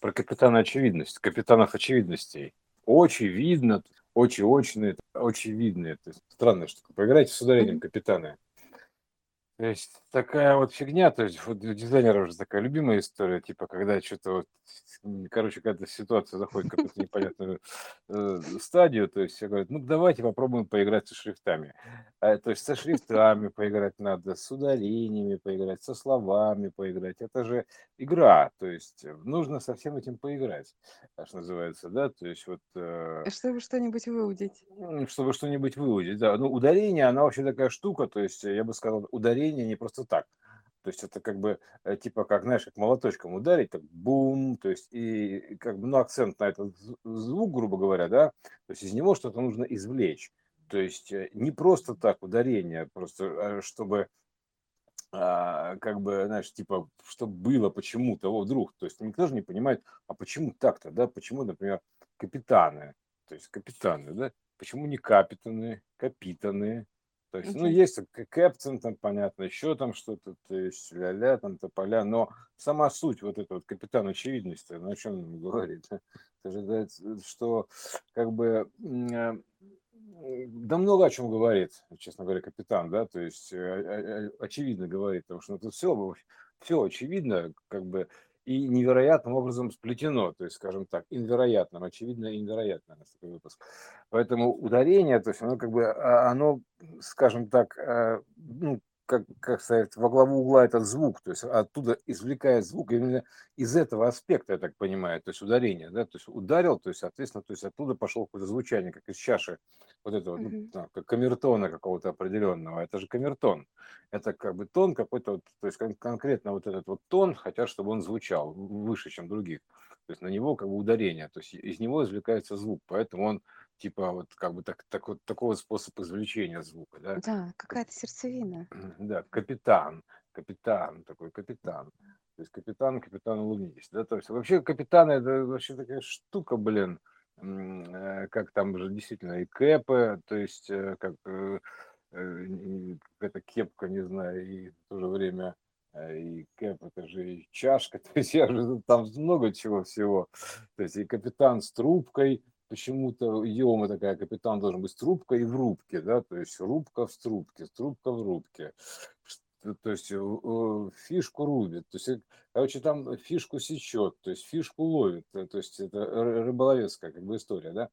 про капитана очевидность, капитанов очевидностей. Очень видно, очень очные, очень видно. Это странно, что поиграйте с ударением капитана. То есть такая вот фигня, то есть вот у дизайнеров же такая любимая история, типа когда что-то вот, короче, когда ситуация заходит в какую-то непонятную э, стадию, то есть все говорят, ну давайте попробуем поиграть со шрифтами. А, то есть со шрифтами поиграть надо, с ударениями поиграть, со словами поиграть. Это же игра, то есть нужно со всем этим поиграть, что называется, да, то есть вот... Э, Чтобы что-нибудь выудить. чтобы что-нибудь выудить, да. Ну, ударение, она вообще такая штука, то есть я бы сказал, ударение не просто так. То есть это как бы э, типа как, знаешь, как молоточком ударить, так бум, то есть и как бы, ну, акцент на этот звук, грубо говоря, да, то есть из него что-то нужно извлечь. То есть э, не просто так ударение, просто а чтобы а, как бы, знаешь, типа, чтобы было почему-то, вот вдруг, то есть никто же не понимает, а почему так-то, да, почему, например, капитаны, то есть капитаны, да, почему не капитаны, капитаны, то есть, ну, есть Кэптон, там, понятно, еще там что-то, то есть, ля-ля, там, тополя, но сама суть, вот это вот капитан очевидности, о чем он говорит? Что, как бы, э, да много о чем говорит, честно говоря, капитан, да, то есть, э, очевидно говорит, потому что ну, это все, все очевидно, как бы, и невероятным образом сплетено, то есть, скажем так, инвероятным, очевидно невероятно, у нас такой выпуск. Поэтому ударение, то есть оно как бы, а, оно, скажем так, э, ну, как, как сказать, во главу угла этот звук, то есть оттуда извлекает звук именно из этого аспекта, я так понимаю, то есть ударение, да, то есть ударил, то есть, соответственно, то есть оттуда пошло какое-то звучание, как из чаши, вот этого, mm-hmm. ну, там, как камертона какого-то определенного, это же камертон, это как бы тон какой-то, вот, то есть кон- конкретно вот этот вот тон, хотят, чтобы он звучал выше, чем других, то есть на него как бы ударение, то есть из него извлекается звук, поэтому он типа вот как бы так, так вот такого способа извлечения звука, да. Да, какая-то сердцевина. Да, капитан, капитан, такой капитан. То есть капитан, капитан улыбнись. Да, то есть вообще капитан это вообще такая штука, блин, э, как там уже действительно и кэпы, то есть э, как э, какая-то кепка, не знаю, и в то же время и кэп, это же и чашка, то есть я же там много чего всего. То есть и капитан с трубкой, почему-то идиома такая, капитан должен быть с трубкой и в рубке, да, то есть рубка в трубке, трубка в рубке. То есть фишку рубит, то есть, короче, там фишку сечет, то есть фишку ловит, э, то есть это рыболовецкая как бы история, да,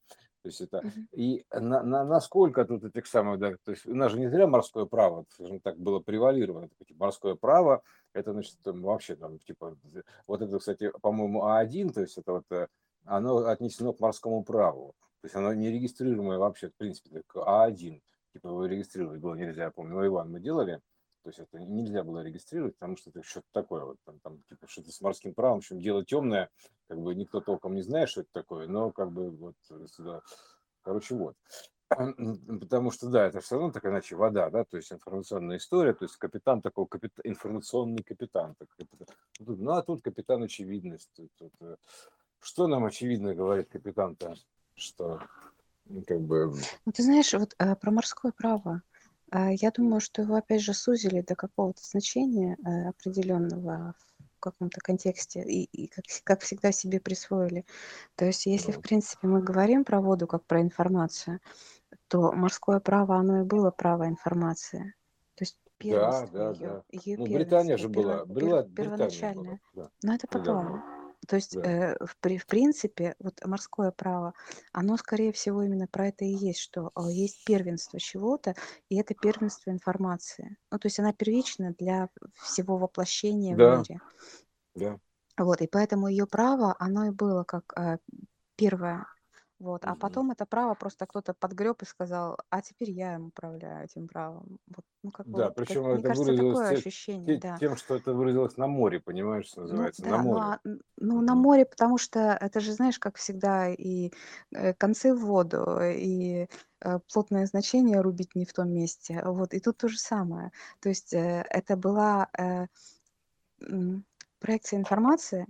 то есть это и на, на, насколько тут этих самых, да, то есть у нас же не зря морское право, скажем так, было превалировано, морское право, это значит там, вообще там типа вот это, кстати, по-моему, А1, то есть это вот э, оно отнесено к морскому праву. То есть оно не регистрируемое вообще, в принципе, как А1. Типа его регистрировать было нельзя, я помню, но Иван мы делали, то есть это нельзя было регистрировать, потому что это что-то такое, вот там, там типа что-то с морским правом, в общем, дело темное, как бы никто толком не знает, что это такое, но как бы вот сюда, короче, вот. Потому что, да, это все равно так иначе вода, да, то есть информационная история, то есть капитан такой, капит... информационный капитан. Так, капитан. Ну, а тут капитан очевидность. Тут, тут, э, что нам очевидно говорит капитан-то, что ну, как бы... Ну, ты знаешь, вот э, про морское право. Э, я думаю, что его опять же сузили до какого-то значения э, определенного в каком-то контексте и, и как, как всегда себе присвоили. То есть, если в принципе мы говорим про воду как про информацию, то морское право, оно и было право информации. То есть да, да, ее, да. Ее ну, Британия же была, была первоначальная. Была, да. Но это потом. Да. То есть, Да. э, в, при- в принципе, вот морское право, оно, скорее всего, именно про это и есть, что э, есть первенство чего-то, и это первенство информации. Ну, то есть она первична для всего воплощения в мире. да. Вот, и поэтому ее право, оно и было как э, первое вот. А потом это право просто кто-то подгреб и сказал, а теперь я им управляю этим правом. Вот, ну, как Да, вот, как, причем мне это кажется, такое ощущение, да. тем, что это выразилось на море, понимаешь, что Ну, называется, на да, ну, море. а, ну, на море, потому что это же, знаешь, как всегда, и э, концы в воду, и э, плотное значение рубить не в том месте. Вот, и тут то же самое. То есть э, это была проекция информации,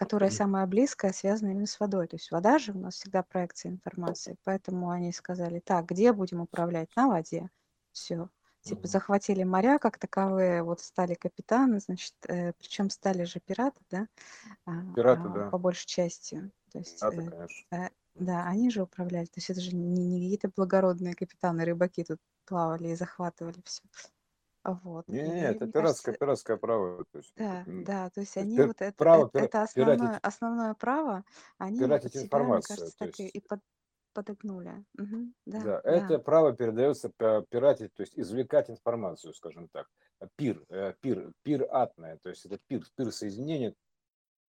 которая самая близкая, связана именно с водой. То есть вода же у нас всегда проекция информации. Поэтому они сказали, так, где будем управлять? На воде. Все. типа захватили моря как таковые, вот стали капитаны, значит, э, причем стали же пираты, да, а, Пираты, а, да. по большей части. То есть, Пираты, э, конечно. э, да, они же управляли. То есть это же не, не какие-то благородные капитаны, рыбаки тут плавали и захватывали все. Вот. Не-не-не, И это мне пиратское, кажется, пиратское право. То есть, да, м, да, то есть то есть они пир- вот это, право это, пира- это пиратить, основное, основное право, они его под пиратить себя, мне информацию. кажется, То так и, есть и под, подогнули. Мгм, да, Да, да. это право передается пи- пиратить, то есть извлекать информацию, скажем так. А Пир, э, пир, пиратное, то есть это пир, пир соединения,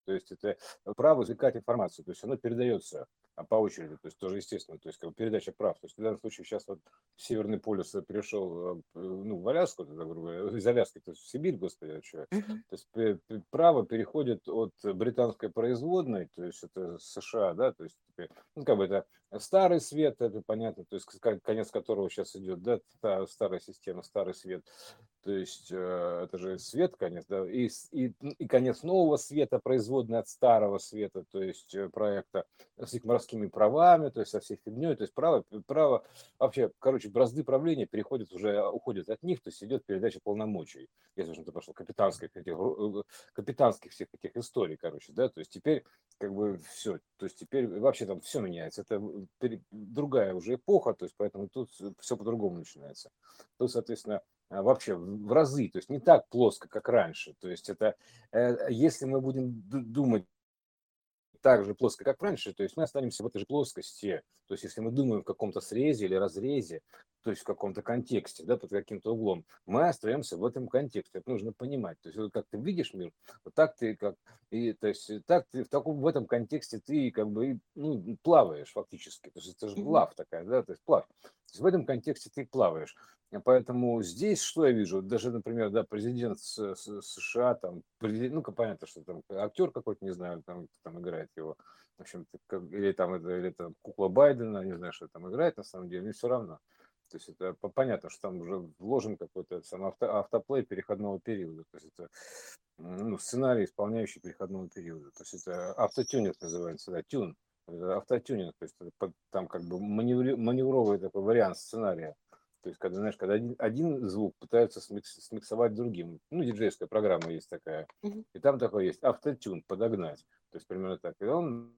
то есть это право извлекать информацию, то есть оно передается по очереди, то есть тоже естественно, то есть как бы передача прав. То есть в данном случае сейчас вот Северный полюс перешел э, ну, в Аляску, грубо говоря, из Аляски, то есть в Сибирь, господи, а что? То есть право переходит от британской производной, то есть это США, да, то есть теперь, ну, как бы это старый свет, это понятно, то есть конец которого сейчас идет, да, та старая система, старый свет, то есть э, это же свет, конец, да, и, и, и конец нового света, производный от старого света, то есть э, проекта с их морскими правами, то есть со всей фигней, то есть право, право, вообще, короче, бразды правления переходят уже, уходят от них, то есть идет передача полномочий, если уж это пошло, капитанских этих, э, капитанских всех этих историй, короче, да, то есть теперь как бы все, то есть теперь вообще там все меняется, это другая уже эпоха, то есть поэтому тут все по-другому начинается. Тут, соответственно, а, вообще в разы, то есть не так плоско, как раньше, то есть это, э, если мы будем ду- думать так же плоско, как раньше, то есть мы останемся в этой же плоскости. То есть если мы думаем в каком-то срезе или разрезе, то есть в каком-то контексте, да, под каким-то углом, мы остаемся в этом контексте. Это нужно понимать. То есть вот как ты видишь мир, вот так ты как и то есть так ты в таком в этом контексте ты как бы ну, плаваешь фактически. То есть это же плав такая, да, то есть плав. То есть в этом контексте ты плаваешь. А Поэтому здесь что я вижу? Даже, например, да, президент США, там, ну, понятно, что там актер какой-то, не знаю, там, там играет его, в общем, или там, это, или там кукла Байдена, не знаю, что там играет на самом деле, мне все равно. То есть это по- понятно, что там уже вложен какой-то сам авто, автоплей переходного периода. То есть это ну, сценарий, исполняющий переходного периода. То есть это автотюнинг называется, да, тюн. Это автотюнинг, то есть под- там как бы маневри- маневровый такой вариант сценария. То есть, когда, знаешь, когда один, один звук пытаются смикс- смиксовать другим. Ну, диджейская программа есть такая. мгм. И там такой есть автотюн, подогнать. То есть, примерно так. И он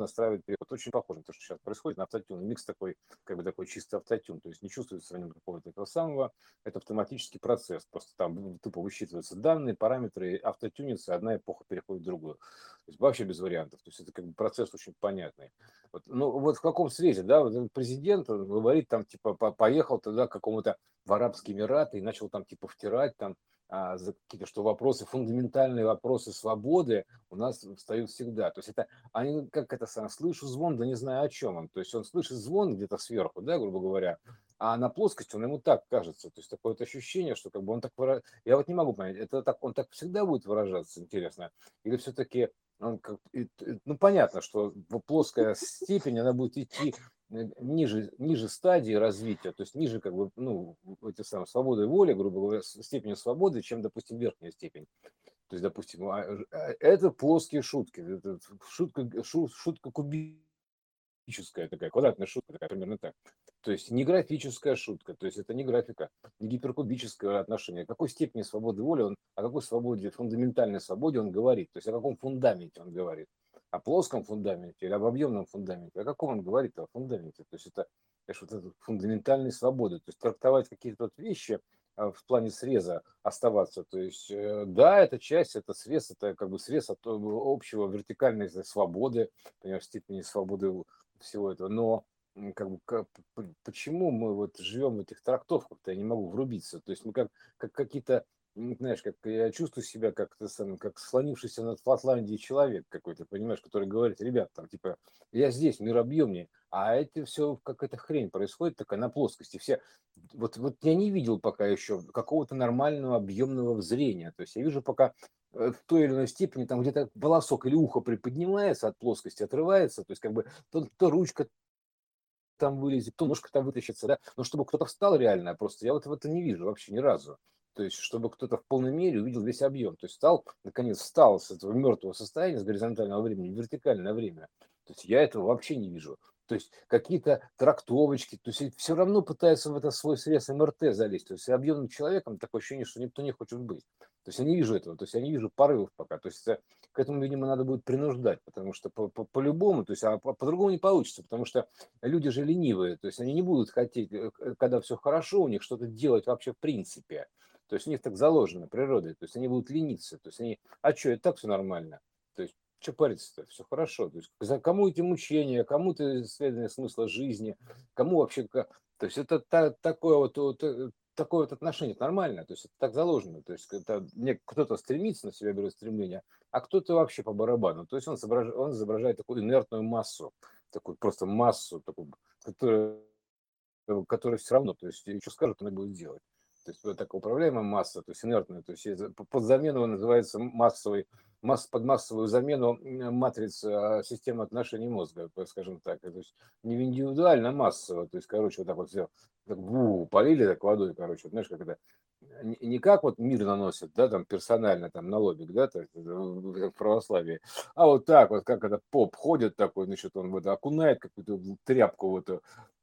настраивает переход. Очень похоже на то, что сейчас происходит на автотюн. Микс такой, как бы такой чисто автотюн. То есть не чувствуется в нем какого-то этого самого. Это автоматический процесс. Просто там тупо высчитываются данные, параметры, автотюнится, одна эпоха переходит в другую. То есть вообще без вариантов. То есть это как бы процесс очень понятный. Вот, ну вот в каком срезе, да, вот президент говорит там типа по- поехал туда к какому-то в Арабские Эмираты и начал там типа втирать там а, за какие-то что вопросы, фундаментальные вопросы свободы у нас встают всегда. То есть это они как это сам слышу звон, да не знаю о чем он. То есть он слышит звон где-то сверху, да, грубо говоря, а на плоскости он ему так кажется. То есть такое вот ощущение, что как бы он так выра- Я вот не могу понять, это так он так всегда будет выражаться, интересно, или все-таки он как, ну понятно, что плоская степень она будет идти ниже, ниже стадии развития, то есть ниже как бы, ну, эти самые свободы воли, грубо говоря, степени свободы, чем, допустим, верхняя степень. То есть, допустим, а, э, э, это плоские шутки, это шутка, шу- шутка кубическая такая, квадратная шутка такая, примерно так. То есть не графическая шутка, то есть это не графика, не гиперкубическое отношение. О какой степени свободы воли он, о какой свободе, фундаментальной свободе он говорит, то есть о каком фундаменте он говорит. О плоском фундаменте или об объемном фундаменте. О каком он говорит о фундаменте. То есть это, конечно, вот это фундаментальной свободы. То есть трактовать какие-то вот вещи а, в плане среза оставаться. То есть, э, да, это часть, это срез, это как бы срез от э, общего вертикальной свободы, понимаешь, степени свободы всего этого. Но как бы ка- п- почему мы вот живем в этих трактовках-то, я не могу врубиться. То есть мы как, как какие-то, знаешь, как я чувствую себя как самое, как слонившийся над Флатландией человек какой-то, понимаешь, который говорит, ребят, там типа, я здесь, мир объемнее, а это все какая-то хрень происходит такая на плоскости. Все, вот, вот я не видел пока еще какого-то нормального объемного зрения. То есть я вижу пока э, в той или иной степени там где-то волосок или ухо приподнимается от плоскости, отрывается, то есть как бы то, то ручка там вылезет, то ножка там вытащится, да, но чтобы кто-то встал реально, просто я вот в это не вижу вообще ни разу. То есть, чтобы кто-то в полной мере увидел весь объем. То есть, встал, наконец, встал с этого мертвого состояния, с горизонтального времени, в вертикальное время. То есть, я этого вообще не вижу. то есть какие-то трактовочки, то есть все равно пытаются в это свой срез МРТ залезть, то есть объемным человеком такое ощущение, что никто не хочет быть. То есть я не вижу этого, то есть я не вижу порывов пока, то есть к этому, видимо, надо будет принуждать, потому что по-любому, то есть а по-другому не получится, потому что люди же ленивые, то есть они не будут хотеть, э, когда все хорошо у них, что-то делать вообще в принципе. То есть у них так заложено природой, то есть они будут лениться, то есть они, а что, это так все нормально. То есть что париться-то, все хорошо. То есть за кому эти мучения, кому-то исследование смысла жизни, кому вообще... То есть это та, такое вот, вот э, такое вот отношение это нормально, то есть это так заложено, то есть это мне кто-то стремится на себя берет стремление, а кто-то вообще по барабану, то есть он изображает, он изображает такую инертную массу, такую просто массу, такую, которая, которая все равно, то есть что скажут, она будет делать. То есть такая управляемая масса, то есть инертная, то есть под замену называется массовой масс, под массовую замену матриц а, системы отношений мозга, скажем так. То есть не индивидуально, а массово. То есть, короче, вот так вот все, так, бу, полили так водой, короче, вот, знаешь, как это, не как вот мир наносит, да, там персонально, там на да, так, в православии, а вот так вот, как это поп ходит такой, значит, он вот окунает какую-то тряпку вот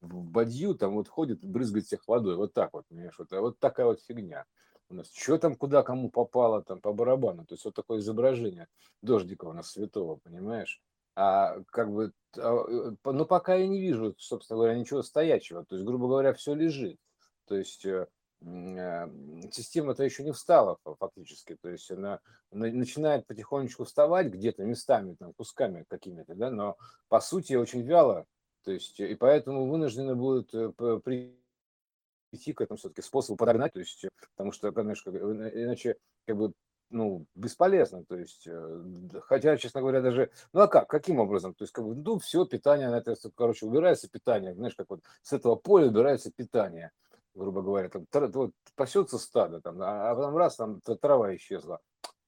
в бадью, там вот ходит, брызгает всех водой, вот так вот, понимаешь, вот, вот такая вот фигня у нас, что там, куда кому попало, там по барабану. То есть вот такое изображение дождика у нас святого, понимаешь? А как бы, а, э, ну пока я не вижу, собственно говоря, ничего стоячего. То есть, грубо говоря, все лежит. То есть э, система-то еще не встала фактически, то есть она начинает потихонечку вставать где-то местами, там, кусками какими-то, да, но по сути очень вяло, то есть и поэтому вынуждены будут при идти к этому все-таки способу подогнать, то есть, потому что, конечно, иначе как бы ну, бесполезно, то есть, э, хотя, честно говоря, даже, ну, а как, каким образом, то есть, как бы, ну, все, питание, на это, короче, убирается питание, знаешь, как вот с этого поля убирается питание, грубо говоря, там, вот, пасется стадо, там, а, а потом раз, там, трава исчезла,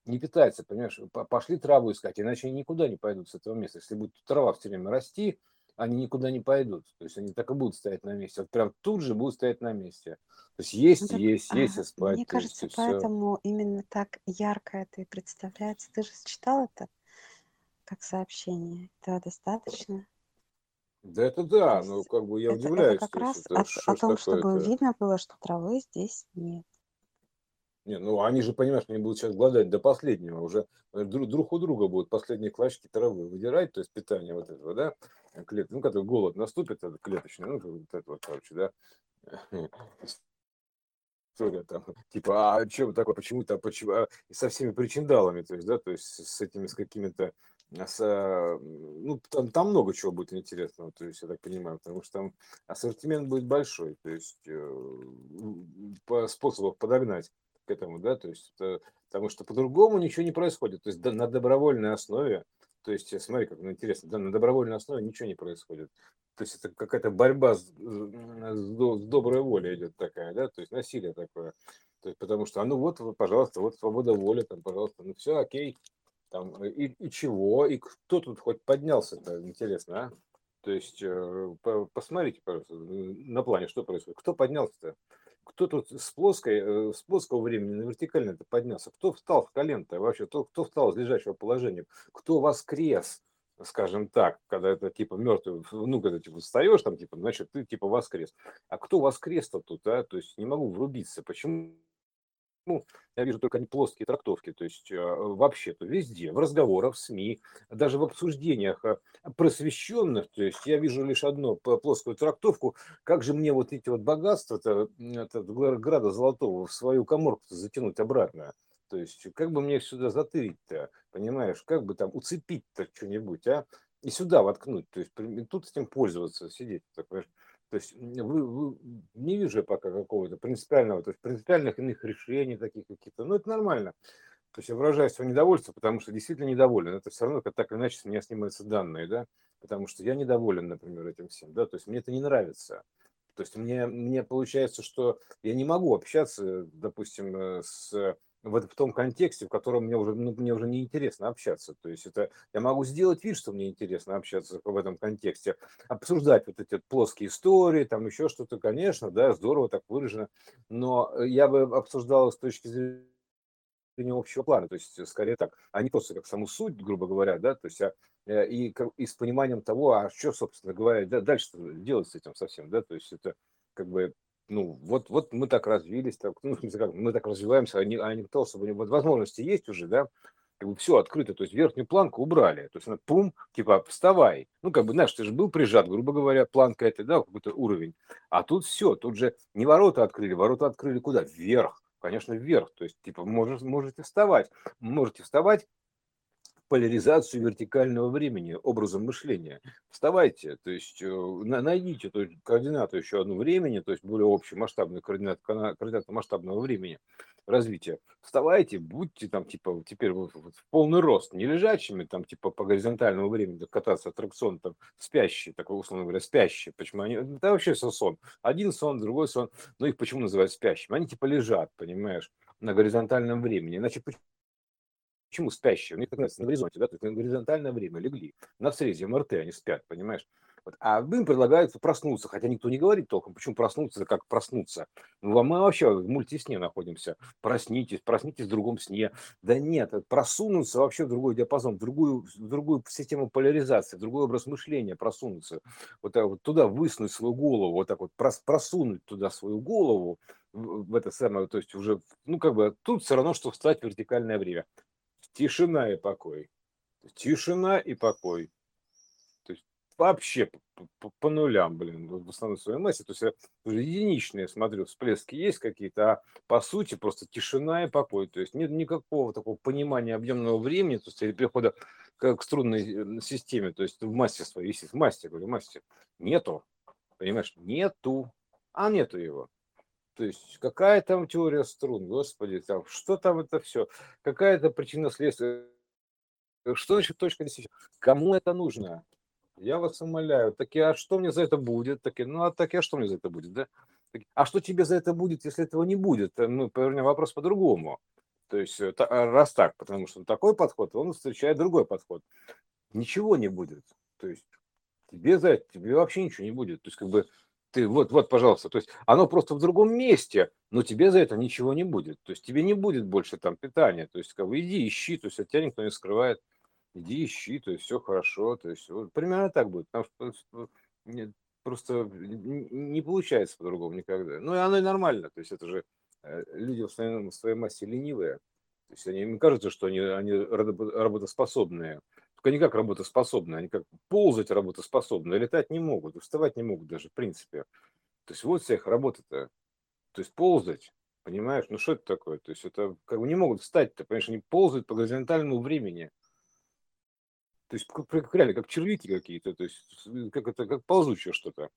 не питается, понимаешь, пошли траву искать, иначе они никуда не пойдут с этого места, если будет трава все время расти, они никуда не пойдут. То есть они так и будут стоять на месте. Вот прям тут же будут стоять на месте. То есть есть, ну, есть, есть и спать. Мне кажется, есть, поэтому все. именно так ярко это и представляется. Ты же читал это как сообщение. Этого достаточно? Да это да, но как бы я это, удивляюсь. Это как раз это, о, о том, чтобы видно было, что травы здесь нет. Не, ну они же, понимаешь, они будут сейчас голодать до последнего, уже э, друг, друг у друга будут последние клочки травы выдирать, то есть питание вот этого, да, клет, ну, когда голод наступит, это клеточный, ну, вот это вот, короче, да, история там, типа, а что такое, почему-то, почему, а, со всеми причиндалами, то есть, да, то есть с этими, с какими-то, с, ну, там, там много чего будет интересного, то есть, я так понимаю, потому что там ассортимент будет большой, то есть, э, по способам подогнать к этому, да, то есть, это, потому что по-другому ничего не происходит, то есть на добровольной основе, то есть, смотри, как ну, интересно, да, на добровольной основе ничего не происходит. То есть это какая-то борьба с, с, с доброй волей идет такая, да, то есть насилие такое. То есть, потому что, а ну вот, пожалуйста, вот свобода воли, там, пожалуйста, ну все, окей, там, и, и чего, и кто тут хоть поднялся-то, интересно, а? То есть, э, посмотрите, пожалуйста, на плане, что происходит. Кто поднялся-то? кто тут с плоской, э, с плоского времени на вертикальное это поднялся, кто встал в колено вообще, кто, кто встал из лежачего положения, кто воскрес, скажем так, когда это типа мертвый, ну, когда типа встаешь там, типа, значит, ты типа воскрес. А кто воскрес-то тут, а? То есть не могу врубиться. Почему ну, я вижу только не плоские трактовки, то есть а, вообще-то везде, в разговорах, в СМИ, даже в обсуждениях а, просвещенных, то есть я вижу лишь одну плоскую трактовку, как же мне вот эти вот богатства-то, града золотого в свою коморку затянуть обратно, то есть как бы мне сюда затырить-то, понимаешь, как бы там уцепить-то что-нибудь, а, и сюда воткнуть, то есть тут этим пользоваться, сидеть, так, понимаешь? То есть вы, вы, не вижу пока какого-то принципиального, то есть принципиальных иных решений таких каких-то. Но это нормально. То есть я выражаю свое недовольство, потому что действительно недоволен. Это все равно как так или иначе с меня снимаются данные, да, потому что я недоволен, например, этим всем, да, то есть мне это не нравится. То есть мне, мне получается, что я не могу общаться, допустим, э, с в, в том контексте, в котором мне уже, ну, мне уже не интересно общаться. То есть это я могу сделать вид, что мне интересно общаться в этом контексте, обсуждать вот эти плоские истории, там еще что-то, конечно, да, здорово так выражено, но я бы обсуждал с точки не общего плана, то есть скорее так, а не просто как саму суть, грубо говоря, да, то есть а, э, и, и с пониманием того, а что, собственно говоря, да, дальше делать с этим совсем, да, то есть это как бы ну, вот, вот мы так развились, так, ну, в смысле, как, мы так развиваемся, а, не, а никто особо не... Вот возможности есть уже, да, как бы все открыто, то есть верхнюю планку убрали, то есть она пум, типа вставай, ну как бы, знаешь, ты же был прижат, грубо говоря, планка это, да, какой-то уровень, а тут все, тут же не ворота открыли, ворота открыли куда? Вверх, конечно, вверх, то есть типа можешь, можете вставать, можете вставать поляризацию вертикального времени образом мышления. Вставайте, то есть э, найдите то есть, координату еще одну времени, то есть более общий масштабный координат, координат масштабного времени развития. Вставайте, будьте там типа теперь вот в полный рост, не лежачими там типа по горизонтальному времени кататься аттракцион там спящие, такой условно говоря, спящие. Почему они? Это вообще все сон. Один сон, другой сон. Но их почему называют спящими? Они типа лежат, понимаешь, на горизонтальном времени. Иначе Почему спящие? У них как на горизонте, да, то есть на горизонтальное время легли. На срезе МРТ они спят, понимаешь? Вот. А им предлагают проснуться, хотя никто не говорит толком, почему проснуться, как проснуться. Ну, мы вообще в мультисне находимся. Проснитесь, проснитесь в другом сне. Да нет, просунуться вообще в другой диапазон, в другую, в другую систему поляризации, в другой образ мышления просунуться. Вот, так вот туда высунуть свою голову, вот так вот просунуть туда свою голову, в это самое, то есть уже, ну, как бы, тут все равно, что встать в вертикальное время тишина и покой. Тишина и покой. То есть вообще по, по, по нулям, блин, в основной своей массе. То есть единичные, смотрю, всплески есть какие-то, а по сути просто тишина и покой. То есть нет никакого такого понимания объемного времени, то есть перехода к, к струнной э, системе, то есть в массе своей, в массе, говорю, массе. Нету, понимаешь, нету, а нету его. То есть какая там теория струн, господи, там, что там это все, какая-то причина следствия, что значит точка несечения, кому это нужно? Я вас умоляю, таки, а что мне за это будет? Таки, ну, а таки, а что мне за это будет, да? Таки, а что тебе за это будет, если этого не будет? Э, мы повернем вопрос по-другому. То есть, э, а, раз так, потому что такой подход, он встречает другой подход. Ничего не будет. То есть, тебе за это, тебе вообще ничего не будет. То есть, как бы, ты вот, вот, пожалуйста, то есть оно просто в другом месте, но тебе за это ничего не будет. То есть тебе не будет больше там питания. То есть как бы иди ищи, то есть от тебя никто не скрывает. Иди ищи, то есть все хорошо. То есть вот, примерно так будет. Потому нет, просто не получается по-другому никогда. Ну и оно и нормально. То есть это же э, люди в основном в своей массе ленивые. То есть они, им кажется, что они, они работоспособные. Только они как работоспособны, они как ползать работоспособны, летать не могут, вставать не могут даже, в принципе. То есть вот вся их работа-то. То есть ползать, понимаешь? Ну что это такое? То есть это как бы не могут встать-то, понимаешь, они ползают по горизонтальному времени. То есть как, реально, как червяки какие-то, то есть как это, как ползучее что-то.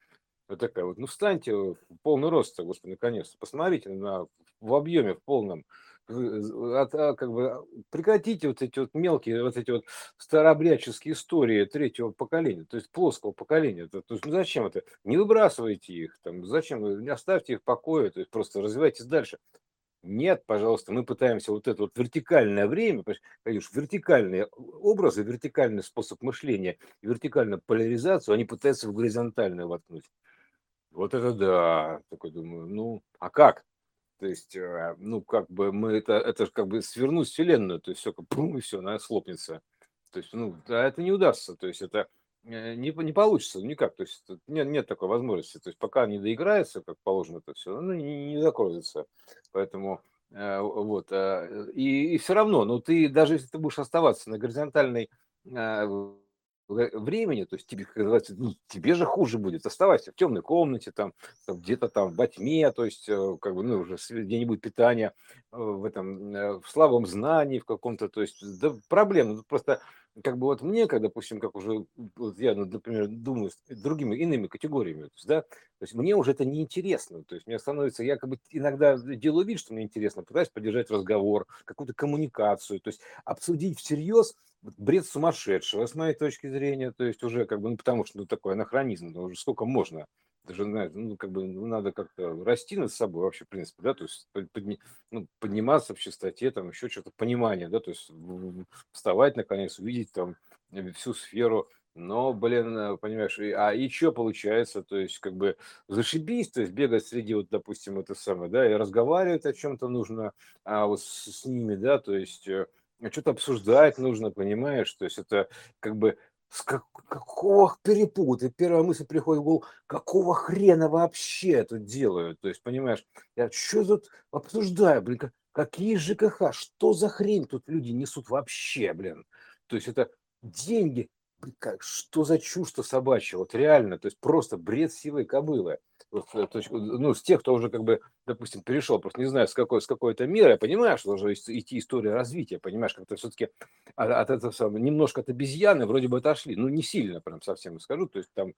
Вот такая вот. Ну встаньте в полный рост, господи, наконец-то. Посмотрите на, в объеме, в полном от, а, как бы прекратите вот эти вот мелкие, вот эти вот старообрядческие истории третьего поколения, то есть плоского поколения. То, есть, ну зачем это? Не выбрасывайте их, там, зачем? Не оставьте их в покое, то есть просто развивайтесь дальше. Нет, пожалуйста, мы пытаемся вот это вот вертикальное время, конечно, вертикальные образы, вертикальный способ мышления, вертикальную поляризацию, они пытаются в горизонтальную воткнуть. Вот это да, такой думаю, ну, а как? То есть, э, ну, как бы мы это, это же как бы свернуть вселенную, то есть все, как пум, и все, она слопнется. То есть, ну, это не удастся, то есть это э, не, не получится никак, то есть нет, нет такой возможности, то есть пока не доиграется, как положено это все, ну, не, не закроется. Поэтому э, вот, и, и все равно, ну, ты даже если ты будешь оставаться на горизонтальной времени, то есть тебе, ну, тебе же хуже будет. Оставайся в темной комнате, там, там где-то там во тьме, то есть э, как бы, ну, уже где-нибудь питания, э, в этом, э, в слабом знании в каком-то, то есть, да, проблем, ну, просто как бы вот мне, как, допустим, как уже, вот я, ну, например, думаю другими иными категориями, то есть, да, то есть мне уже это неинтересно, то есть мне становится, я как бы иногда делаю вид, что мне интересно, пытаюсь поддержать разговор, какую-то коммуникацию, то есть обсудить всерьез бред сумасшедшего, с моей точки зрения, то есть уже как бы, ну, потому что ну, такой анахронизм, ну, уже сколько можно, даже, ну, как бы, ну, надо как-то расти над собой вообще, в принципе, да, то есть подни, ну, подниматься в чистоте, там, еще что-то, понимание, да, то есть вставать, наконец, увидеть там всю сферу Но, блин, э, понимаешь, а и что получается? То есть, как бы, зашибись, то есть бегать среди, вот, допустим, это самое, да, и разговаривать о чем-то нужно а, вот с, с ними, да, то есть э, что-то обсуждать нужно, понимаешь? То есть это как бы с как, какого перепуга? Первая мысль приходит в голову, какого хрена вообще тут делают? То есть, понимаешь, я что тут обсуждаю, блин, как, какие ЖКХ, что за хрень тут люди несут вообще, блин? То есть это деньги, как, что за чушь-то собачья, вот реально, то есть просто бред сивой кобылы. Вот, э, то есть, ну, с тех, кто уже, как бы, допустим, перешел, просто не знаю, с какой, с какой-то меры, я понимаю, что должна идти история развития, понимаешь, как-то все-таки от, от этого самого, немножко от обезьяны вроде бы отошли, ну, не сильно прям совсем скажу, то есть там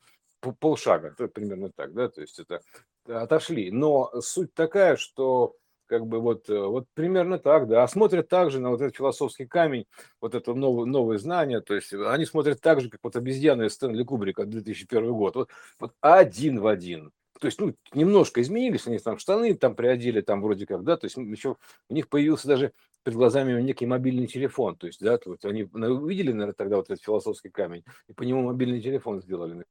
полшага, примерно так, да, то есть это отошли, но суть такая, что как бы вот, э, вот примерно так, да. А смотрят также на вот этот философский камень, вот это новое, новое знание, то есть они смотрят так же, как вот обезьяны Стэнли Кубрика 2001 год, вот, вот один в один. То есть, ну, немножко изменились, они там штаны там приодели, там вроде как, да, то есть еще у них появился даже перед глазами некий мобильный телефон, то есть, да, то вот они увидели, наверное, тогда вот этот философский камень, и по нему мобильный телефон сделали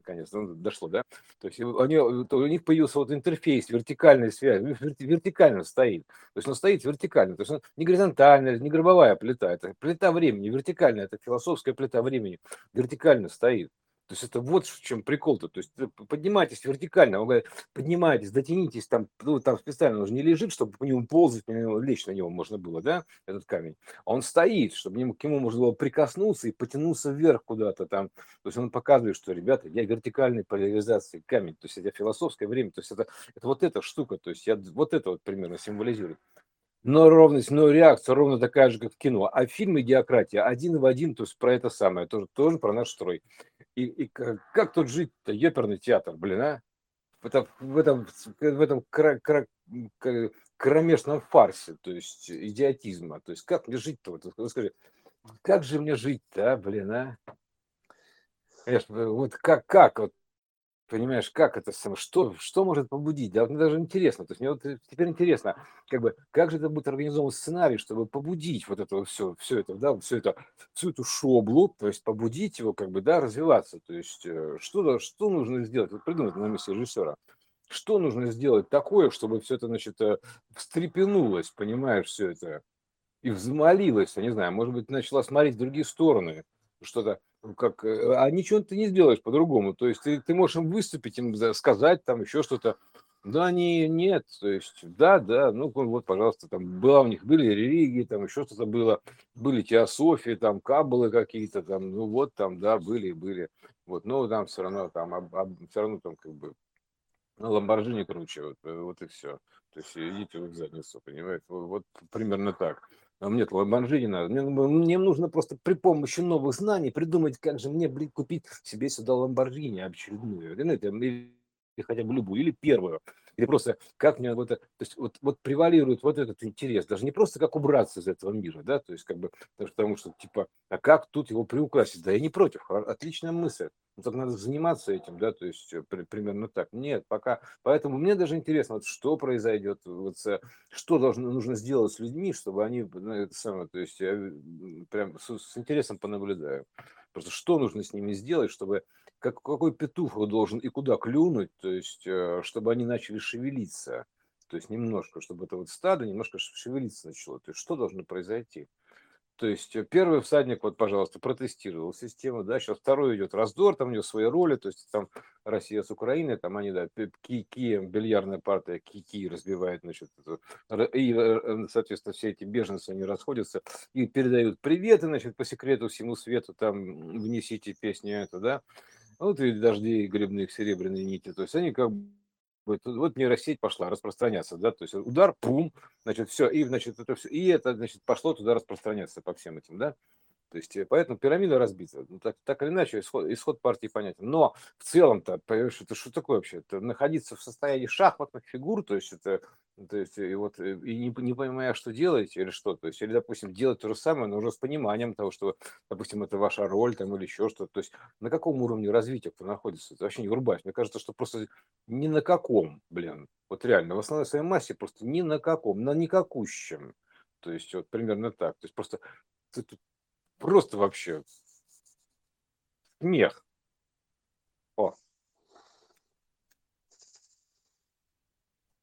наконец ну, дошло, да? То есть они, у них появился вот интерфейс, вертикальная связь, вертикально стоит. То есть он стоит вертикально, то есть он не горизонтальная, не гробовая плита, это плита времени, вертикальная, это философская плита времени, вертикально стоит. То есть это вот в чем прикол-то. То есть поднимайтесь вертикально, он говорит, поднимайтесь, дотянитесь, там, ну, там специально уже не лежит, чтобы по нему ползать, лечь на него можно было, да, этот камень. А он стоит, чтобы нему, к нему можно было прикоснуться и потянуться вверх куда-то там. То есть он показывает, что, ребята, я вертикальной поляризации камень, то есть это философское время, то есть это, это вот эта штука, то есть я вот это вот примерно символизирует но ровность, но реакция ровно такая же, как в кино. А фильм «Идиократия» один в один, то есть про это самое, тоже, тоже про наш строй. И, и как, как тут жить-то, еперный театр, блин, а? В этом, в этом, в этом кра, кра, кромешном фарсе, то есть идиотизма. То есть как мне жить-то? Вот, скажи, как же мне жить-то, а, блин, а? Вот как, как, вот Понимаешь, как это самое, что, что может побудить? Да, мне даже интересно, то есть мне вот э, теперь интересно, как бы, как же это будет организован сценарий, чтобы побудить вот это все, все это, да, все это, всю эту шоблу, то есть побудить его, как бы, да, развиваться, то есть э, что, что нужно сделать, вот придумать на месте режиссера, что нужно сделать такое, чтобы все это, значит, э, встрепенулось, понимаешь, все это, и взмолилось, я не знаю, может быть, начала смотреть в другие стороны, что-то, как, э, а ничего ты не сделаешь по-другому. То есть ты, ты можешь им выступить, им сказать там еще что-то. Да, не, нет, то есть, да, да, ну вот, пожалуйста, там была у них, были религии, там еще что-то было, были теософии, там каббалы какие-то, там, ну вот там, да, были, были, вот, но там все равно, там, об, об, все равно там как бы, ну, Ламборджини круче, вот, э, вот и все. То есть идите в задницу, понимаете, вот, вот примерно так. А мне ламборджини надо. Мне, мне нужно просто при помощи новых знаний придумать, как же мне, блин, купить себе сюда ламборджини очередную. Или, хотя бы любую, или первую. Или просто как мне вот это, то есть вот, вот превалирует вот этот интерес, даже не просто как убраться из этого мира, да, то есть как бы, потому что типа, а как тут его приукрасить? Да я не против, отличная мысль, но только надо заниматься этим, да, то есть э, при, примерно так. Нет, пока, поэтому мне даже интересно, вот что произойдет, вот, что должно, нужно сделать с людьми, чтобы они, ну, это самое, то есть я прям с, с интересом понаблюдаю. Просто что нужно с ними сделать, чтобы как, какой петух должен и куда клюнуть, то есть, э, чтобы они начали шевелиться, то есть немножко, чтобы это вот стадо немножко шевелиться начало. То есть что должно произойти? То есть э, первый всадник, вот, пожалуйста, протестировал систему, да, сейчас второй идет раздор, там у него свои роли, то есть там Россия с Украиной, там они, да, Кики, бильярдная партия Кики разбивает, значит, и, э, соответственно, все эти беженцы, они расходятся и передают приветы, значит, по секрету всему свету, там, внесите песню эту, да, вот и дождей грибных серебряные нити, то есть они как бы вот нейросеть пошла распространяться, да, то есть удар, пум, значит, все, и, значит, это все, и это, значит, пошло туда распространяться по всем этим, да, то есть, э, поэтому пирамида разбита. Ну, так, так или иначе, исход, исход партии понятен. Но в целом-то, понимаешь, это что такое вообще? Это находиться в состоянии шахматных фигур, то есть это, то есть, и вот, э, и не, не понимая, что делать или что, то есть, или, допустим, делать то же самое, но уже с пониманием того, что, допустим, это ваша роль там или еще что-то. То есть, на каком уровне развития кто находится? Это вообще не врубать. Мне кажется, что просто ни на каком, блин, вот реально, в основной своей массе просто ни на каком, на никакущем. То есть, вот примерно так. То есть, просто просто вообще смех. О.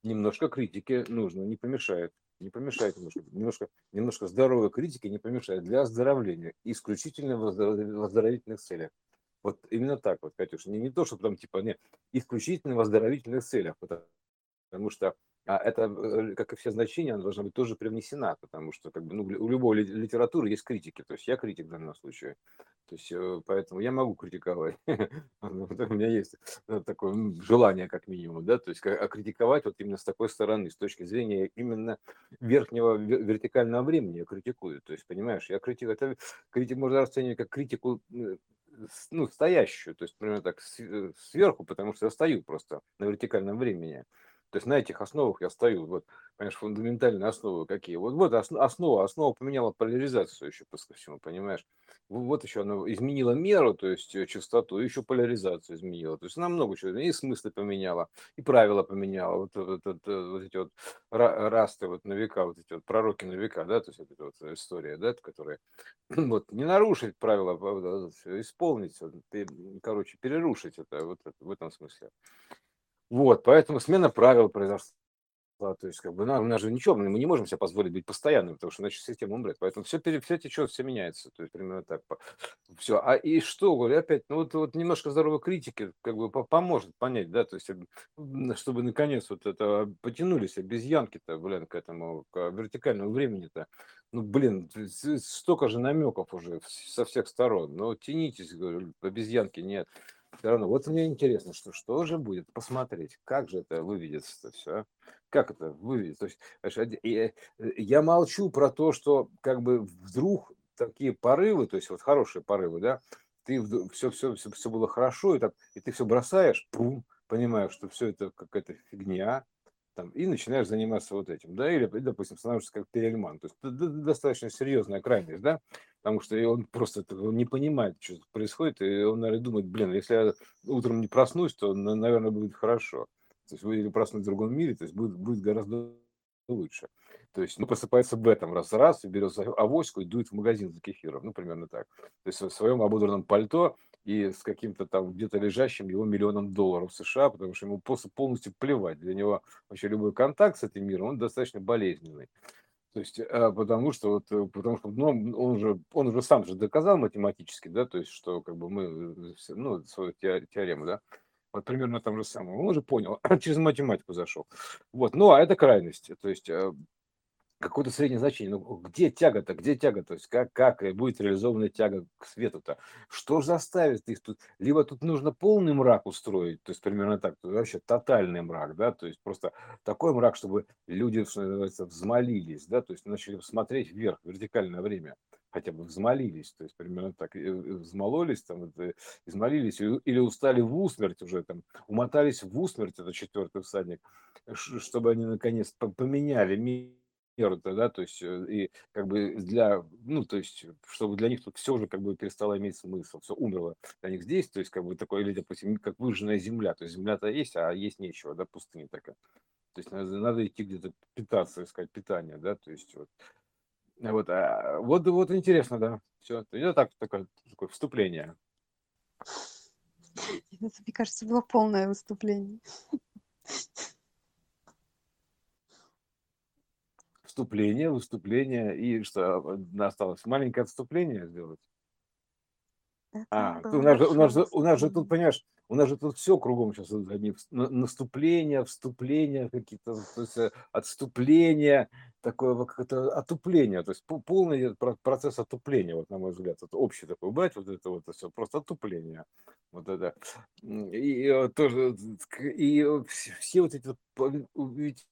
Немножко критики нужно, не помешает. Не помешает немножко. Немножко, немножко здоровой критики не помешает для оздоровления. Исключительно в оздоровительных целях. Вот именно так вот, Катюша. Не, не то, что там типа, не, исключительно в оздоровительных целях. Потому, потому что а это, э, как и все значения, она должна быть тоже привнесена, потому что как бы, ну, у любой литературы есть критики. То есть я критик в данном случае. То есть э, поэтому я могу критиковать. У меня есть э, такое желание, как минимум, да, то есть а критиковать вот именно с такой стороны, с точки зрения именно верхнего вертикального времени я критикую. То есть, понимаешь, я критик, это критик можно расценивать как критику ну, стоящую, то есть, примерно так, сверху, потому что я стою просто на вертикальном времени. То есть на этих основах я стою. Вот, понимаешь, фундаментальные основы какие. Вот, вот основа, основа поменяла поляризацию еще по всему, понимаешь. Вот еще она изменила меру, то есть э, частоту, еще поляризацию изменила. То есть она много чего, и смыслы поменяла, и правила поменяла. Вот, вот, вот, э, вот эти вот расты вот на века, вот эти вот пророки на века, да, то есть эта вот история, да, которая вот не нарушить правила, а исполнить, короче, перерушить это вот в этом смысле. Вот, поэтому смена правил произошла. То есть, как бы, нам, нас же ничего, мы не можем себе позволить быть постоянным, потому что иначе система умрет. Поэтому все, пере, все течет, все меняется. То есть, примерно так. Все. А и что, говорю, опять, ну вот, вот немножко здоровой критики как бы поможет понять, да, то есть, чтобы наконец вот это потянулись обезьянки-то, блин, к этому, к вертикальному времени-то. Ну, блин, столько же намеков уже со всех сторон. Ну, тянитесь, говорю, обезьянки нет все равно. Вот мне интересно, что, что же будет, посмотреть, как же это выведется это все, а? как это выведется. То есть, я, я молчу про то, что как бы вдруг такие порывы, то есть вот хорошие порывы, да, ты все, все, все, все было хорошо, и, так, и ты все бросаешь, пум, понимаешь, что все это какая-то фигня, там, и начинаешь заниматься вот этим, да, или, допустим, становишься как Перельман, то есть достаточно серьезная крайность, да, потому что он просто он не понимает, что происходит, и он, наверное, думает, блин, если я утром не проснусь, то, наверное, будет хорошо. То есть или проснуть в другом мире, то есть будет, будет гораздо лучше. То есть, ну, просыпается в этом раз раз, и берет авоську и дует в магазин за кефиром, ну, примерно так. То есть в своем ободранном пальто и с каким-то там где-то лежащим его миллионом долларов США, потому что ему просто полностью плевать. Для него вообще любой контакт с этим миром, он достаточно болезненный. То есть, а, потому что, вот, э, потому что ну, он, же, он уже сам же доказал математически, да, то есть, что как бы мы, э, ну, свою теорему, да, вот примерно там же самое. Он уже понял, через математику зашел. Вот, ну, а это крайность. То есть, э, какое-то среднее значение. Ну, где тяга-то, где тяга? То есть как, как будет реализована тяга к свету-то? Что заставит их тут? Либо тут нужно полный мрак устроить, то есть примерно так, то вообще тотальный мрак, да, то есть просто такой мрак, чтобы люди, что называется, взмолились, да, то есть начали смотреть вверх, вертикальное время хотя бы взмолились, то есть примерно так, взмололись, там, измолились, или устали в усмерть уже, там, умотались в усмерть, это четвертый всадник, чтобы они наконец поменяли мир меру да, то есть э, и как бы для, ну, то есть, чтобы для них тут все уже как бы перестало иметь смысл, все умерло для них здесь, то есть как бы такое, или, допустим, как выжженная земля, то есть земля-то есть, а есть нечего, да, пустыня такая. То есть надо, надо идти где-то питаться, искать питание, да, то есть вот. Вот, а, вот, вот интересно, да, все. Это так, такое, такое вступление. Мне кажется, было полное выступление. вступление, выступление и что осталось? Маленькое отступление сделать? А, у нас, же, у, нас же, у нас же тут, понимаешь, у нас же тут все кругом сейчас одни наступления, вступления какие-то, то есть э, отступления, такое какое-то отупление, то есть полный процесс отупления, вот на мой взгляд, это общий такой брать, вот это вот все, просто отупление, вот это, и, и тоже, и все вот эти, ведь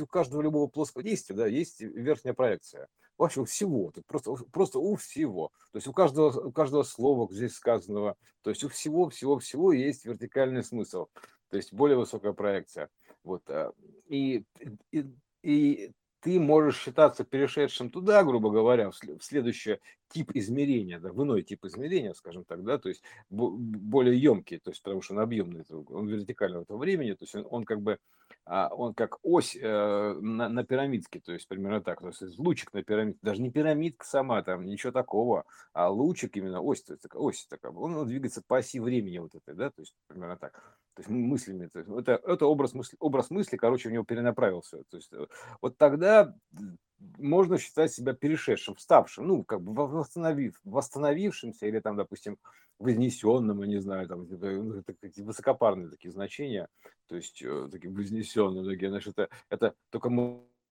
у каждого любого плоского действия, да, есть верхняя проекция. Вообще у всего, просто, просто у всего. То есть у каждого, у каждого слова здесь сказанного, то есть у всего, всего, всего есть вертикальный смысл. То есть более высокая проекция. Вот. А, и, и, и ты можешь считаться перешедшим туда, грубо говоря, в следующий тип измерения, да, в иной тип измерения, скажем так, да, то есть более емкий, то есть потому что он объемный, он вертикального этого времени, то есть он, он как бы он как ось э, на, на пирамидке, то есть примерно так, то есть лучик на пирамидке, даже не пирамидка сама, там ничего такого, а лучик именно ось, то есть ось такая, он двигается по оси времени вот этой, да, то есть примерно так, то есть мыслями, то есть это, это образ мысли, образ мысли, короче, у него перенаправился, то есть э, вот тогда можно считать себя перешедшим, вставшим, ну, как бы восстановив, восстановившимся или там, допустим, вознесенным, я не знаю, там, ну, это какие высокопарные такие значения, то есть э, такие вознесенные, такие, значит, это, это только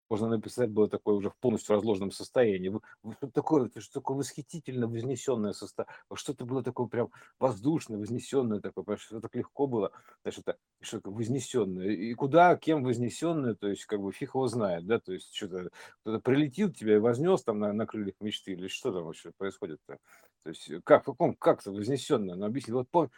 можно написать было такое уже в полностью разложенном состоянии. Что такое, что такое восхитительно вознесенное состояние, что-то было такое прям воздушное, вознесенное такое, понимаешь, что так легко было, знаешь, это что такое вознесенное. И куда, кем вознесенное, то есть как бы фиг его знает, да, то есть что-то кто-то прилетел тебя и вознес там на, на крыльях мечты, или что там вообще происходит-то? То есть как, в каком, как это вознесенное? Ну, объясни, вот пом,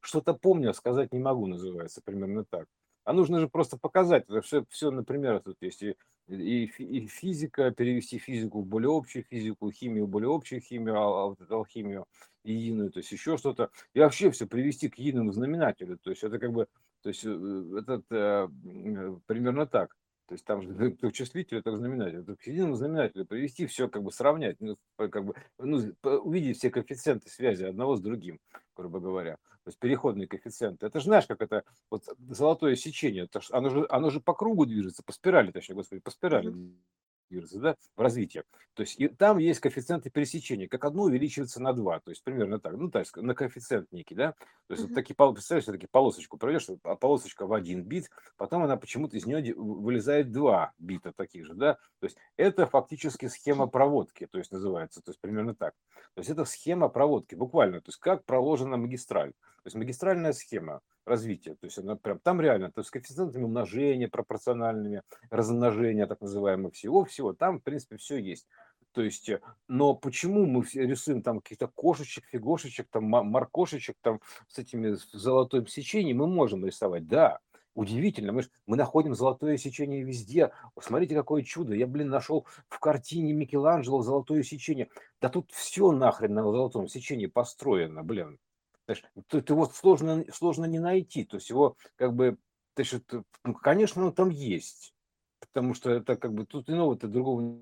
что-то помню, а сказать не могу, называется, примерно так. А нужно же просто показать, это все, все например, тут есть и и, и физика, перевести физику в более общую физику, химию в более общую химию, а, а алхимию единую, то есть еще что-то. И вообще все привести к единому знаменателю. То есть это как бы, то есть э, это, это примерно так. То есть там же как числитель, это знаменатель. Это к единому знаменателю привести все, как бы сравнять, ну, как бы, ну, увидеть все коэффициенты связи одного с другим, грубо говоря. То есть переходные коэффициенты. Это же знаешь, как это вот золотое сечение. Это, оно, же, оно же по кругу движется, по спирали, точнее, господи, по спирали. Движется, да, в развитии. То есть и там есть коэффициенты пересечения, как одно увеличивается на два, то есть примерно так, ну, есть на коэффициент некий, да, то есть uh-huh. вот такие, представляешь, такие полосочку проведешь, а полосочка в один бит, потом она почему-то из нее вылезает два бита таких же, да, то есть это фактически схема проводки, то есть называется, то есть примерно так. То есть это схема проводки, буквально, то есть как проложена магистраль, то есть магистральная схема, развития. То есть она прям там реально, то есть с коэффициентами умножения пропорциональными, размножения так называемых всего-всего, там в принципе все есть. То есть, э, но почему мы рисуем там каких-то кошечек, фигошечек, там моркошечек, там с этими золотым сечением, мы можем рисовать, да, удивительно, мы, ж, мы находим золотое сечение везде. Смотрите, какое чудо. Я, блин, нашел в картине Микеланджело золотое сечение. Да тут все нахрен на золотом сечении построено, блин. Знаешь, ты вот сложно, сложно не найти. То есть его как бы, что, ну, конечно, он там есть. Потому что это как бы тут иного-то другого